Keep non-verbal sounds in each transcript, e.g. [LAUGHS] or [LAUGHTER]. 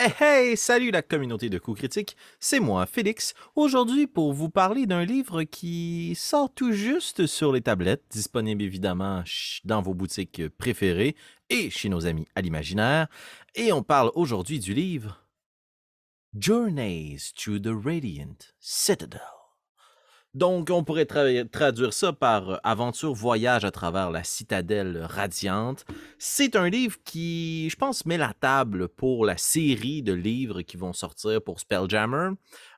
Hey hey, salut la communauté de coups critiques, c'est moi Félix, aujourd'hui pour vous parler d'un livre qui sort tout juste sur les tablettes, disponible évidemment dans vos boutiques préférées et chez nos amis à l'imaginaire, et on parle aujourd'hui du livre Journeys to the Radiant Citadel. Donc, on pourrait traduire ça par euh, Aventure voyage à travers la citadelle radiante. C'est un livre qui, je pense, met la table pour la série de livres qui vont sortir pour Spelljammer,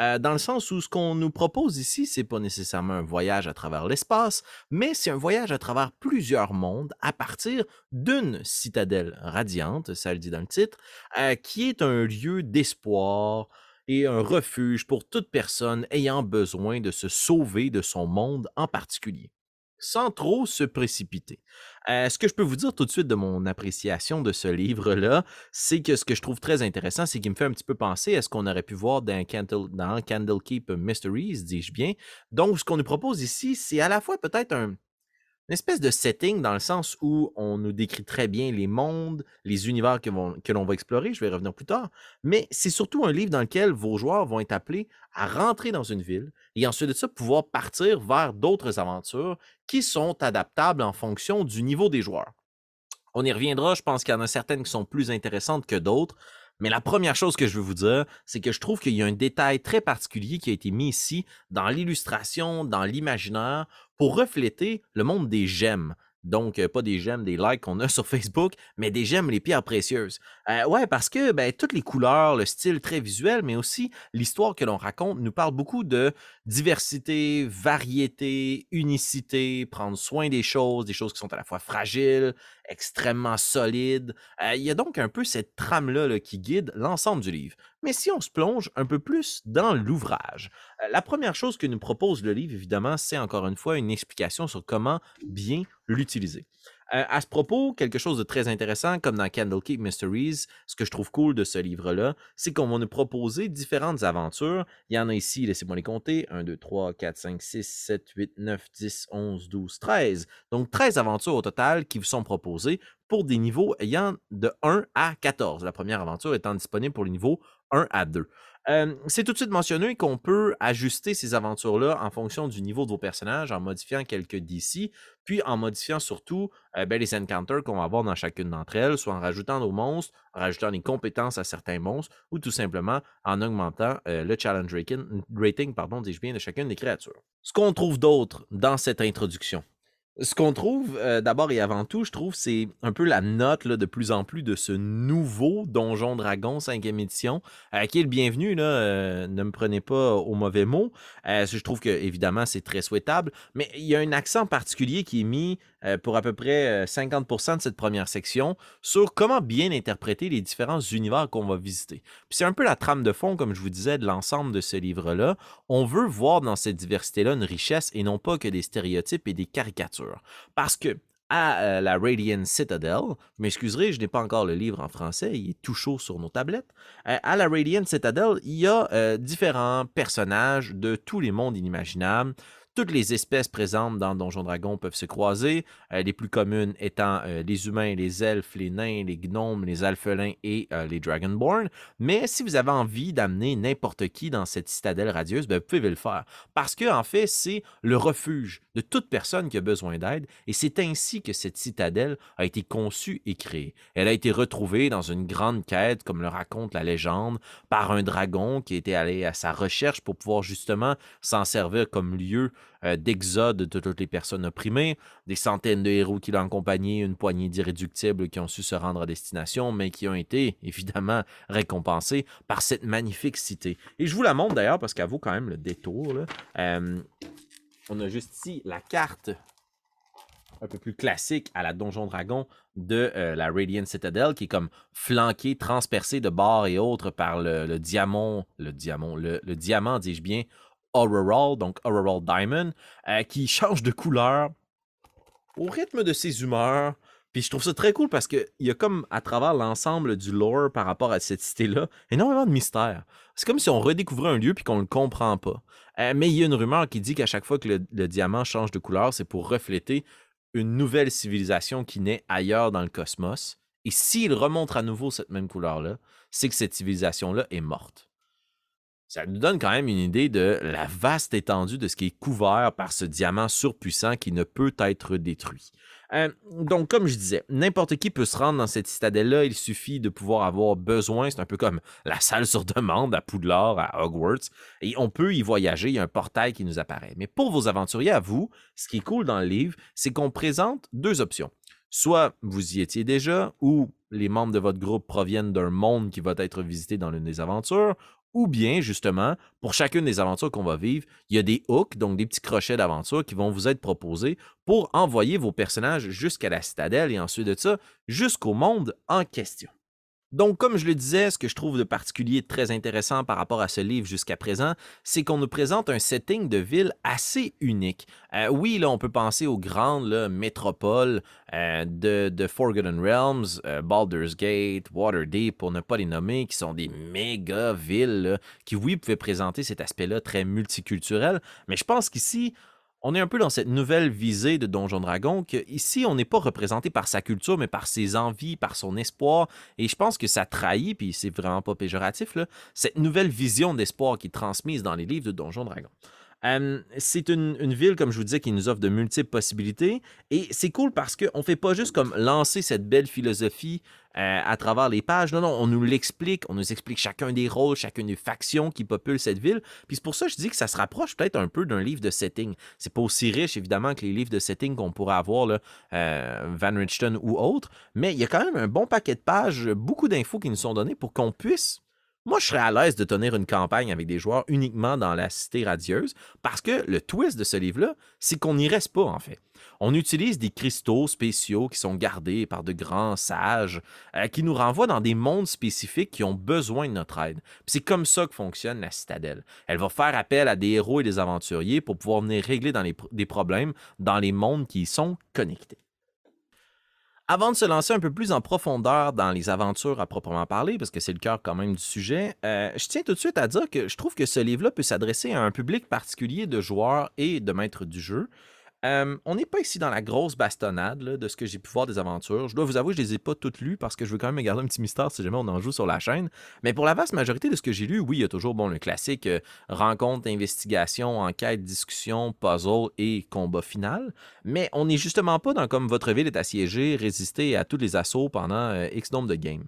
euh, dans le sens où ce qu'on nous propose ici, c'est pas nécessairement un voyage à travers l'espace, mais c'est un voyage à travers plusieurs mondes à partir d'une citadelle radiante, ça le dit dans le titre, euh, qui est un lieu d'espoir, et un refuge pour toute personne ayant besoin de se sauver de son monde en particulier, sans trop se précipiter. Euh, ce que je peux vous dire tout de suite de mon appréciation de ce livre-là, c'est que ce que je trouve très intéressant, c'est qu'il me fait un petit peu penser à ce qu'on aurait pu voir dans, Candle, dans Candlekeep Mysteries, dis-je bien. Donc, ce qu'on nous propose ici, c'est à la fois peut-être un, une espèce de setting dans le sens où on nous décrit très bien les mondes, les univers que, l'on va explorer, je vais revenir plus tard, mais c'est surtout un livre dans lequel vos joueurs vont être appelés à rentrer dans une ville et ensuite de ça pouvoir partir vers d'autres aventures qui sont adaptables en fonction du niveau des joueurs. On y reviendra, je pense qu'il y en a certaines qui sont plus intéressantes que d'autres. Mais la première chose que je veux vous dire, c'est que je trouve qu'il y a un détail très particulier qui a été mis ici dans l'illustration, dans l'imaginaire, pour refléter le monde des gemmes. Donc, pas des gemmes, des likes qu'on a [LAUGHS] sur Facebook, mais des gemmes, les pierres précieuses. Euh, ouais, parce que ben, toutes les couleurs, le style très visuel, mais aussi l'histoire que l'on raconte nous parle beaucoup de diversité, variété, unicité, prendre soin des choses, des choses qui sont à la fois fragiles, extrêmement solides. il y a donc un peu cette trame-là qui guide l'ensemble du livre. Mais si on se plonge un peu plus dans l'ouvrage, la première chose que nous propose le livre, évidemment, c'est encore une fois une explication sur comment bien l'utiliser. Euh, à ce propos, quelque chose de très intéressant, comme dans Candlekeep Mysteries, ce que je trouve cool de ce livre-là, c'est qu'on va nous proposer différentes aventures. Il y en a ici, laissez-moi les compter 1, 2, 3, 4, 5, 6, 7, 8, 9, 10, 11, 12, 13. Donc 13 aventures au total qui vous sont proposées pour des niveaux ayant de 1 à 14. La première aventure étant disponible pour le niveau 1 à 2 c'est tout de suite mentionné qu'on peut ajuster ces aventures-là en fonction du niveau de vos personnages, en modifiant quelques DC, puis en modifiant surtout euh, ben, les encounters qu'on va avoir dans chacune d'entre elles, soit en rajoutant nos monstres, en rajoutant des compétences à certains monstres, ou tout simplement en augmentant euh, le challenge rating, rating pardon, dis-je bien, de chacune des créatures. Ce qu'on trouve d'autre dans cette introduction, ce qu'on trouve, euh, d'abord et avant tout, je trouve, c'est un peu la note de plus en plus de ce nouveau Donjon Dragon 5e édition, euh, qui est le bienvenu. Euh, ne me prenez pas au mauvais mot. je trouve que, évidemment, c'est très souhaitable, mais il y a un accent particulier qui est mis euh, pour à peu près 50% euh, de cette première section sur comment bien interpréter les différents univers qu'on va visiter. Puis c'est un peu la trame de fond, comme je vous disais, de l'ensemble de ce livre-là. On veut voir dans cette diversité-là une richesse et non pas que des stéréotypes et des caricatures. Parce que à euh, la Radiant Citadel, m'excuserez, je n'ai pas encore le livre en français, il est tout chaud sur nos tablettes. à la Radiant Citadel, il y a différents personnages de tous les mondes inimaginables toutes les espèces présentes dans Donjon Dragon peuvent se croiser, euh, les plus communes étant euh, les humains, les elfes, les nains, les gnomes, les alphelins et euh, les dragonborn. Mais si vous avez envie d'amener n'importe qui dans cette citadelle radieuse, ben, vous pouvez le faire. Parce que, en fait, c'est le refuge de toute personne qui a besoin d'aide et c'est ainsi que cette citadelle a été conçue et créée. Elle a été retrouvée dans une grande quête, comme le raconte la légende, par un dragon qui était allé à sa recherche pour pouvoir justement s'en servir comme lieu euh, d'exode de toutes les personnes opprimées, des centaines de héros qui l'ont accompagné, une poignée d'irréductibles qui ont su se rendre à destination, mais qui ont été [LAUGHS] évidemment récompensés par cette magnifique cité. Et je vous la montre d'ailleurs parce qu'elle vaut quand même le détour. Euh, on a juste ici la carte un peu plus classique à la Donjon Dragon de euh, la Radiant Citadel, qui est comme flanquée, transpercée de bords et autres par le, diamant, le diamant, le diamant, dis-je bien, Auroral, donc Auroral Diamond, euh, qui change de couleur au rythme de ses humeurs. Puis je trouve ça très cool parce qu'il y a comme à travers l'ensemble du lore par rapport à cette cité-là, énormément de mystères. C'est comme si on redécouvrait un lieu puis qu'on ne le comprend pas. Euh, mais il y a une rumeur qui dit qu'à chaque fois que le, diamant change de couleur, c'est pour refléter une nouvelle civilisation qui naît ailleurs dans le cosmos. Et s'il remonte à nouveau cette même couleur-là, c'est que cette civilisation-là est morte. Ça nous donne quand même une idée de la vaste étendue de ce qui est couvert par ce diamant surpuissant qui ne peut être détruit. Euh, donc, comme je disais, n'importe qui peut se rendre dans cette citadelle-là. Il suffit de pouvoir avoir besoin. C'est un peu comme la salle sur demande à Poudlard, à Hogwarts. Et on peut y voyager. Il y a un portail qui nous apparaît. Mais pour vos aventuriers, à vous, ce qui est cool dans le livre, c'est qu'on présente deux options. Soit vous y étiez déjà, ou les membres de votre groupe proviennent d'un monde qui va être visité dans l'une des aventures, ou bien, justement, pour chacune des aventures qu'on va vivre, il y a des hooks, donc des petits crochets d'aventure qui vont vous être proposés pour envoyer vos personnages jusqu'à la citadelle et ensuite de ça, jusqu'au monde en question. Donc, comme je le disais, ce que je trouve de particulier très intéressant par rapport à ce livre jusqu'à présent, c'est qu'on nous présente un setting de ville assez unique. Euh, oui, là, on peut penser aux grandes métropoles euh, de, Forgotten Realms, euh, Baldur's Gate, Waterdeep, pour ne pas les nommer, qui sont des méga villes qui, oui, pouvaient présenter cet aspect-là très multiculturel. Mais je pense qu'ici, on est un peu dans cette nouvelle visée de Donjon Dragon que ici on n'est pas représenté par sa culture mais par ses envies, par son espoir. Et je pense que ça trahit puis c'est vraiment pas péjoratif là, cette nouvelle vision d'espoir qui est transmise dans les livres de Donjon Dragon c'est une, ville, comme je vous disais, qui nous offre de multiples possibilités. Et c'est cool parce qu'on ne fait pas juste comme lancer cette belle philosophie euh, à travers les pages. Non, non, on nous l'explique. On nous explique chacun des rôles, chacune des factions qui populent cette ville. Puis c'est pour ça que je dis que ça se rapproche peut-être un peu d'un livre de setting. C'est pas aussi riche, évidemment, que les livres de setting qu'on pourrait avoir, euh, Van Richten ou autres. Mais il y a quand même un bon paquet de pages, beaucoup d'infos qui nous sont données pour qu'on puisse moi, je serais à l'aise de tenir une campagne avec des joueurs uniquement dans la cité radieuse parce que le twist de ce livre-là, c'est qu'on n'y reste pas, en fait. On utilise des cristaux spéciaux qui sont gardés par de grands sages euh, qui nous renvoient dans des mondes spécifiques qui ont besoin de notre aide. C'est comme ça que fonctionne la citadelle. Elle va faire appel à des héros et des aventuriers pour pouvoir venir régler des problèmes dans les mondes qui y sont connectés. Avant de se lancer un peu plus en profondeur dans les aventures à proprement parler, parce que c'est le cœur quand même du sujet, euh, je tiens tout de suite à dire que je trouve que ce livre-là peut s'adresser à un public particulier de joueurs et de maîtres du jeu. Euh, on n'est pas ici dans la grosse bastonnade de ce que j'ai pu voir des aventures. Je dois vous avouer, je ne les ai pas toutes lues parce que je veux quand même garder un petit mystère si jamais on en joue sur la chaîne. Mais pour la vaste majorité de ce que j'ai lu, oui, il y a toujours bon, le classique euh, rencontre, investigation, enquête, discussion, puzzle et combat final. Mais on n'est justement pas dans comme votre ville est assiégée, résister à tous les assauts pendant euh, X nombre de games.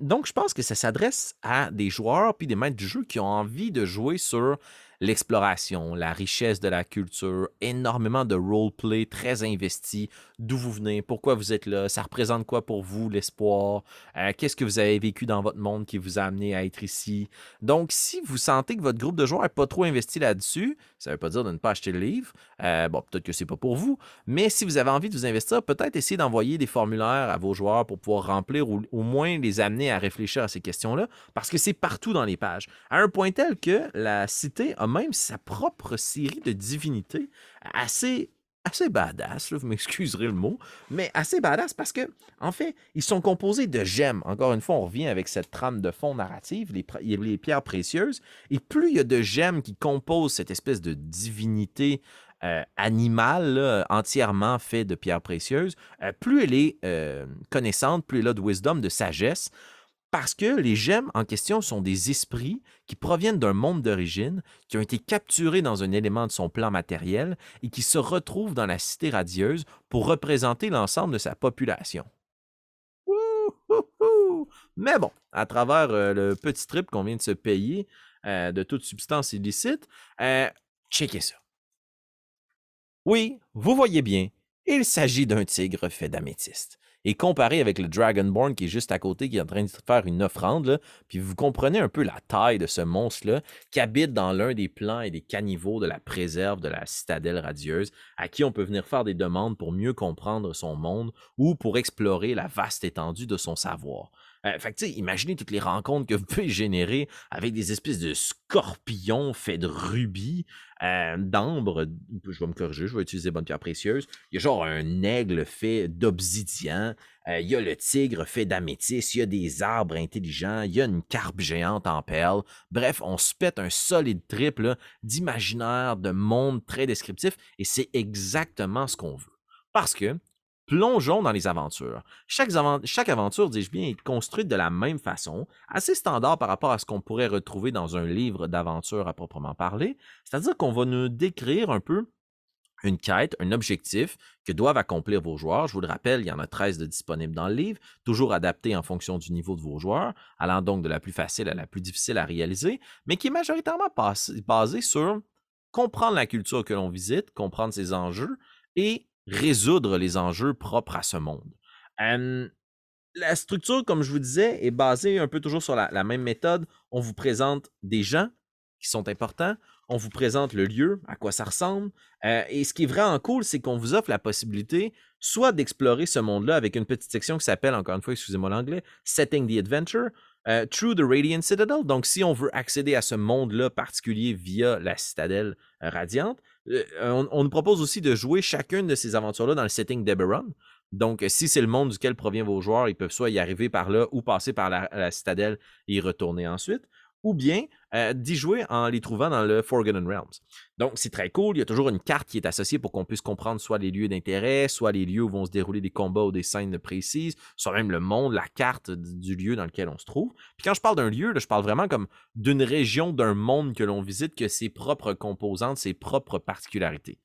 donc, je pense que ça s'adresse à des joueurs puis des maîtres du jeu qui ont envie de jouer sur l'exploration, la richesse de la culture, énormément de roleplay très investi, d'où vous venez, pourquoi vous êtes là, ça représente quoi pour vous l'espoir, euh, qu'est-ce que vous avez vécu dans votre monde qui vous a amené à être ici? Donc, si vous sentez que votre groupe de joueurs n'est pas trop investi là-dessus, ça ne veut pas dire de ne pas acheter le livre, euh, bon, peut-être que c'est pas pour vous, mais si vous avez envie de vous investir, peut-être essayer d'envoyer des formulaires à vos joueurs pour pouvoir remplir ou au moins les amener à réfléchir à ces questions-là, parce que c'est partout dans les pages. À un point tel que la cité a même sa propre série de divinités assez assez badass, vous m'excuserez le mot, mais assez badass parce que, en fait, ils sont composés de gemmes. Encore une fois, on revient avec cette trame de fond narrative, les, pierres précieuses, et plus il y a de gemmes qui composent cette espèce de divinité euh, animale entièrement fait de pierres précieuses, euh, plus elle est euh, connaissante, plus elle a de wisdom, de sagesse, parce que les gemmes en question sont des esprits qui proviennent d'un monde d'origine, qui ont été capturés dans un élément de son plan matériel et qui se retrouvent dans la cité radieuse pour représenter l'ensemble de sa population. Mais bon, à travers euh, le petit trip qu'on vient de se payer euh, de toute substance illicite, euh, checkez ça. Oui, vous voyez bien, il s'agit d'un tigre fait d'améthyste et comparé avec le Dragonborn qui est juste à côté, qui est en train de faire une offrande, puis vous comprenez un peu la taille de ce monstre-là, qui habite dans l'un des plans et des caniveaux de la préserve de la citadelle radieuse, à qui on peut venir faire des demandes pour mieux comprendre son monde ou pour explorer la vaste étendue de son savoir. Euh, fait que, imaginez toutes les rencontres que vous pouvez générer avec des espèces de scorpions faits de rubis, euh, d'ambre. Je vais me corriger, je vais utiliser bonne pierre précieuse. Il y a genre un aigle fait d'obsidian. Euh, il y a le tigre fait d'améthyste. Il y a des arbres intelligents. Il y a une carpe géante en perles. Bref, on se pète un solide triple d'imaginaire, de monde très descriptif. Et c'est exactement ce qu'on veut. Parce que Plongeons dans les aventures. Chaque, aventure, dis-je bien, est construite de la même façon, assez standard par rapport à ce qu'on pourrait retrouver dans un livre d'aventure à proprement parler. C'est-à-dire qu'on va nous décrire un peu une quête, un objectif que doivent accomplir vos joueurs. Je vous le rappelle, il y en a 13 de disponibles dans le livre, toujours adapté en fonction du niveau de vos joueurs, allant donc de la plus facile à la plus difficile à réaliser, mais qui est majoritairement basé sur comprendre la culture que l'on visite, comprendre ses enjeux et résoudre les enjeux propres à ce monde. la structure, comme je vous disais, est basée un peu toujours sur la même méthode. On vous présente des gens qui sont importants on vous présente le lieu, à quoi ça ressemble. Euh, et ce qui est vraiment cool, c'est qu'on vous offre la possibilité soit d'explorer ce monde-là avec une petite section qui s'appelle, encore une fois, excusez-moi l'anglais, Setting the Adventure, euh, Through the Radiant Citadel. Donc, si on veut accéder à ce monde-là particulier via la citadelle euh, radiante, on, nous propose aussi de jouer chacune de ces aventures-là dans le setting d'Eberron. Donc, si c'est le monde duquel proviennent vos joueurs, ils peuvent soit y arriver par là ou passer par la citadelle et y retourner ensuite ou bien euh, d'y jouer en les trouvant dans le Forgotten Realms. Donc, c'est très cool. Il y a toujours une carte qui est associée pour qu'on puisse comprendre soit les lieux d'intérêt, soit les lieux où vont se dérouler des combats ou des scènes précises, soit même le monde, la carte du lieu dans lequel on se trouve. Puis quand je parle d'un lieu, je parle vraiment comme d'une région, d'un monde que l'on visite, que ses propres composantes, ses propres particularités.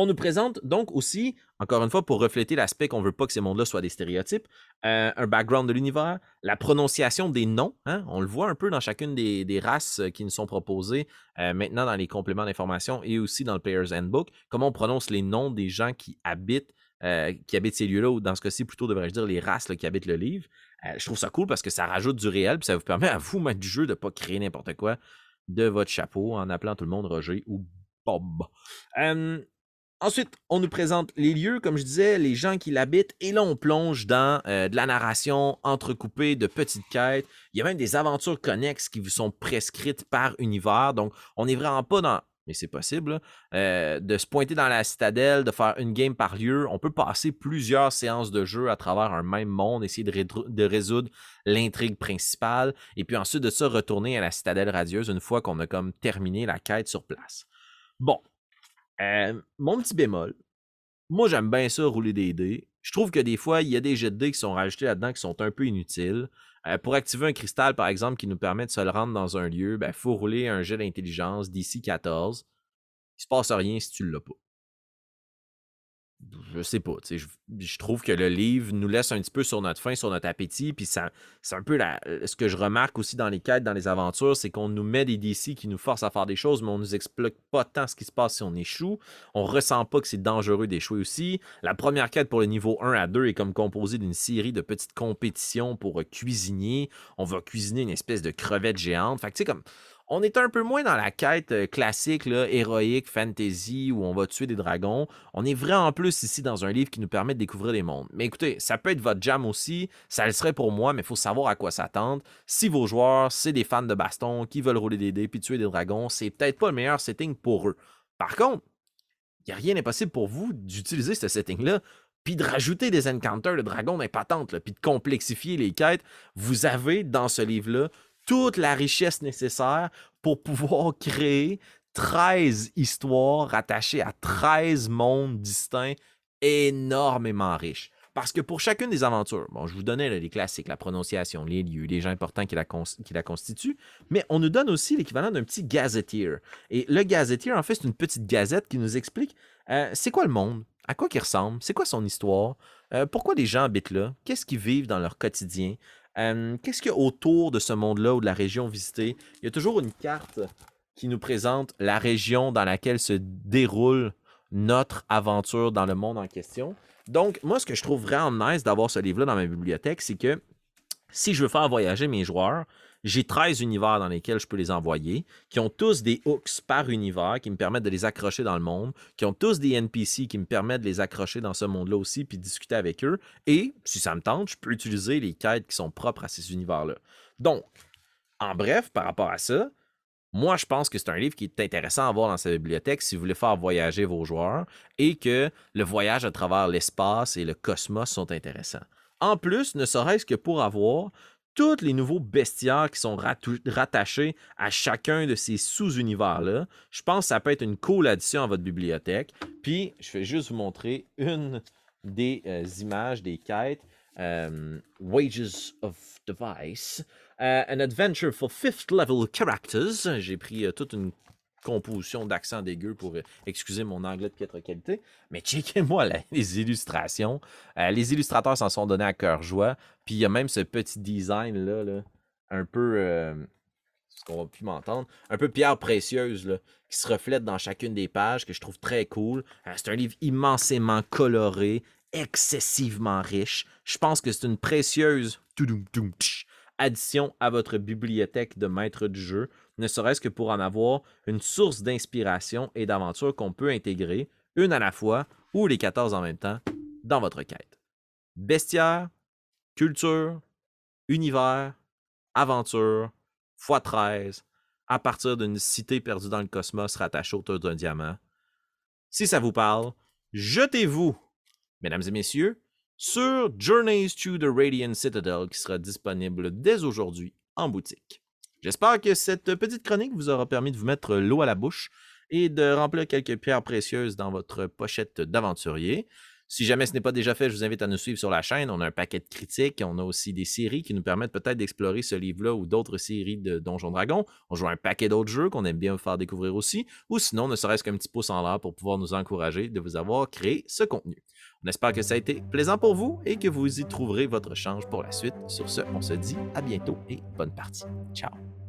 On nous présente donc aussi, encore une fois, pour refléter l'aspect qu'on veut pas que ces mondes-là soient des stéréotypes, euh, un background de l'univers, la prononciation des noms. Hein, on le voit un peu dans chacune des, races euh, qui nous sont proposées euh, maintenant dans les compléments d'information et aussi dans le Player's Handbook. Comment on prononce les noms des gens qui habitent, qui habitent ces lieux-là, ou dans ce cas-ci, plutôt devrais-je dire les races qui habitent le livre. je trouve ça cool parce que ça rajoute du réel, puis ça vous permet à vous, mettre du jeu, de ne pas créer n'importe quoi de votre chapeau en appelant tout le monde Roger ou Bob. Ensuite, on nous présente les lieux, comme je disais, les gens qui l'habitent, et là, on plonge dans euh, de la narration entrecoupée de petites quêtes. Il y a même des aventures connexes qui vous sont prescrites par univers. Donc, on n'est vraiment pas dans, mais c'est possible, euh, de se pointer dans la citadelle, de faire une game par lieu. On peut passer plusieurs séances de jeu à travers un même monde, essayer de, de résoudre l'intrigue principale, et puis ensuite de ça, retourner à la citadelle radieuse une fois qu'on a comme terminé la quête sur place. Bon, euh, mon petit bémol, moi j'aime bien ça rouler des dés. Je trouve que des fois, il y a des jets de dés qui sont rajoutés là-dedans qui sont un peu inutiles. Euh, pour activer un cristal, par exemple, qui nous permet de se le rendre dans un lieu, il ben, faut rouler un jet d'intelligence d'ici 14. Il se passe rien si tu ne l'as pas je sais pas, je, je, trouve que le livre nous laisse un petit peu sur notre faim, sur notre appétit, puis c'est un peu la, ce que je remarque aussi dans les quêtes, dans les aventures, c'est qu'on nous met des DC qui nous forcent à faire des choses, mais on nous explique pas tant ce qui se passe si on échoue. On ressent pas que c'est dangereux d'échouer aussi. La première quête pour le niveau 1 à 2 est comme composée d'une série de petites compétitions pour cuisiner. On va cuisiner une espèce de crevette géante. Fait que tu sais, comme on est un peu moins dans la quête euh, classique, héroïque, fantasy, où on va tuer des dragons. On est vraiment plus ici dans un livre qui nous permet de découvrir des mondes. Mais écoutez, ça peut être votre jam aussi, ça le serait pour moi, mais il faut savoir à quoi s'attendre. Si vos joueurs, c'est des fans de baston, qui veulent rouler des dés puis tuer des dragons, c'est peut-être pas le meilleur setting pour eux. Par contre, il n'y a rien d'impossible pour vous d'utiliser ce setting-là puis de rajouter des encounters de dragons d'impatente, puis de complexifier les quêtes. Vous avez dans ce livre-là toute la richesse nécessaire pour pouvoir [LAUGHS] créer 13 histoires rattachées à 13 mondes distincts énormément riches. Parce que pour chacune des aventures, bon, je vous donnais les classiques, la prononciation, les lieux, les gens importants qui la, constituent, mais on nous donne aussi l'équivalent d'un petit gazetteer. Et le gazetteer, en fait, c'est une petite gazette qui nous explique euh, c'est quoi le monde, à quoi il ressemble, c'est quoi son histoire, euh, pourquoi les gens habitent là, qu'est-ce qu'ils vivent dans leur quotidien, Qu'est-ce qu'il y a autour de ce monde-là ou de la région visitée? Il y a toujours une carte qui nous présente la région dans laquelle se déroule notre aventure dans le monde en question. Donc, moi, ce que je trouve vraiment nice d'avoir ce livre-là dans ma bibliothèque, c'est que si je veux faire voyager mes joueurs, j'ai 13 univers dans lesquels je peux les envoyer, qui ont tous des hooks par univers qui me permettent de les accrocher dans le monde, qui ont tous des NPC qui me permettent de les accrocher dans ce monde-là aussi, puis discuter avec eux. Et, si ça me tente, je peux utiliser les quêtes qui sont propres à ces univers-là. Donc, en bref, par rapport à ça, moi, je pense que c'est un livre qui est intéressant à avoir dans sa bibliothèque si vous voulez faire voyager vos joueurs et que le voyage à travers l'espace et le cosmos sont intéressants. En plus, ne serait-ce que pour avoir tous les nouveaux bestiaires qui sont rattachés à chacun de ces sous-univers-là. Je pense que ça peut être une cool addition à votre bibliothèque. Puis, je vais juste vous montrer une des euh, images, des quêtes. Euh, Wages of Device. Uh, an adventure for fifth level characters. J'ai pris toute une composition d'accent dégueu pour excuser mon anglais de piètre qualité. Mais checkez-moi [LAUGHS] les illustrations. les illustrateurs s'en sont donnés à cœur joie. Puis il y a même ce petit design là, un peu. ce qu'on va plus m'entendre. Un peu pierre précieuse qui se reflète dans chacune des pages, que je trouve très cool. c'est un livre immensément coloré, excessivement riche. Je pense que c'est une précieuse addition à votre bibliothèque de maître du jeu, ne serait-ce que pour en avoir une source d'inspiration et d'aventure qu'on peut intégrer, une à la fois ou les 14 en même temps, dans votre quête. Bestiaire, culture, univers, aventure, x13, à partir d'une cité perdue dans le cosmos rattachée autour d'un diamant. Si ça vous parle, jetez-vous mesdames et messieurs, sur Journeys to the Radiant Citadel qui sera disponible dès aujourd'hui en boutique. J'espère que cette petite chronique vous aura permis de vous mettre l'eau à la bouche et de remplir quelques pierres précieuses dans votre pochette d'aventurier. Si jamais ce n'est pas déjà fait, je vous invite à nous suivre sur la chaîne. On a un paquet de critiques. On a aussi des séries qui nous permettent peut-être d'explorer ce livre-là ou d'autres séries de Donjons Dragons. On joue un paquet d'autres jeux qu'on aime bien vous faire découvrir aussi. Ou sinon, ne serait-ce qu'un petit pouce en l'air pour pouvoir nous encourager de vous avoir créé ce contenu. On espère que ça a été plaisant pour vous et que vous y trouverez votre change pour la suite. Sur ce, on se dit à bientôt et bonne partie. Ciao!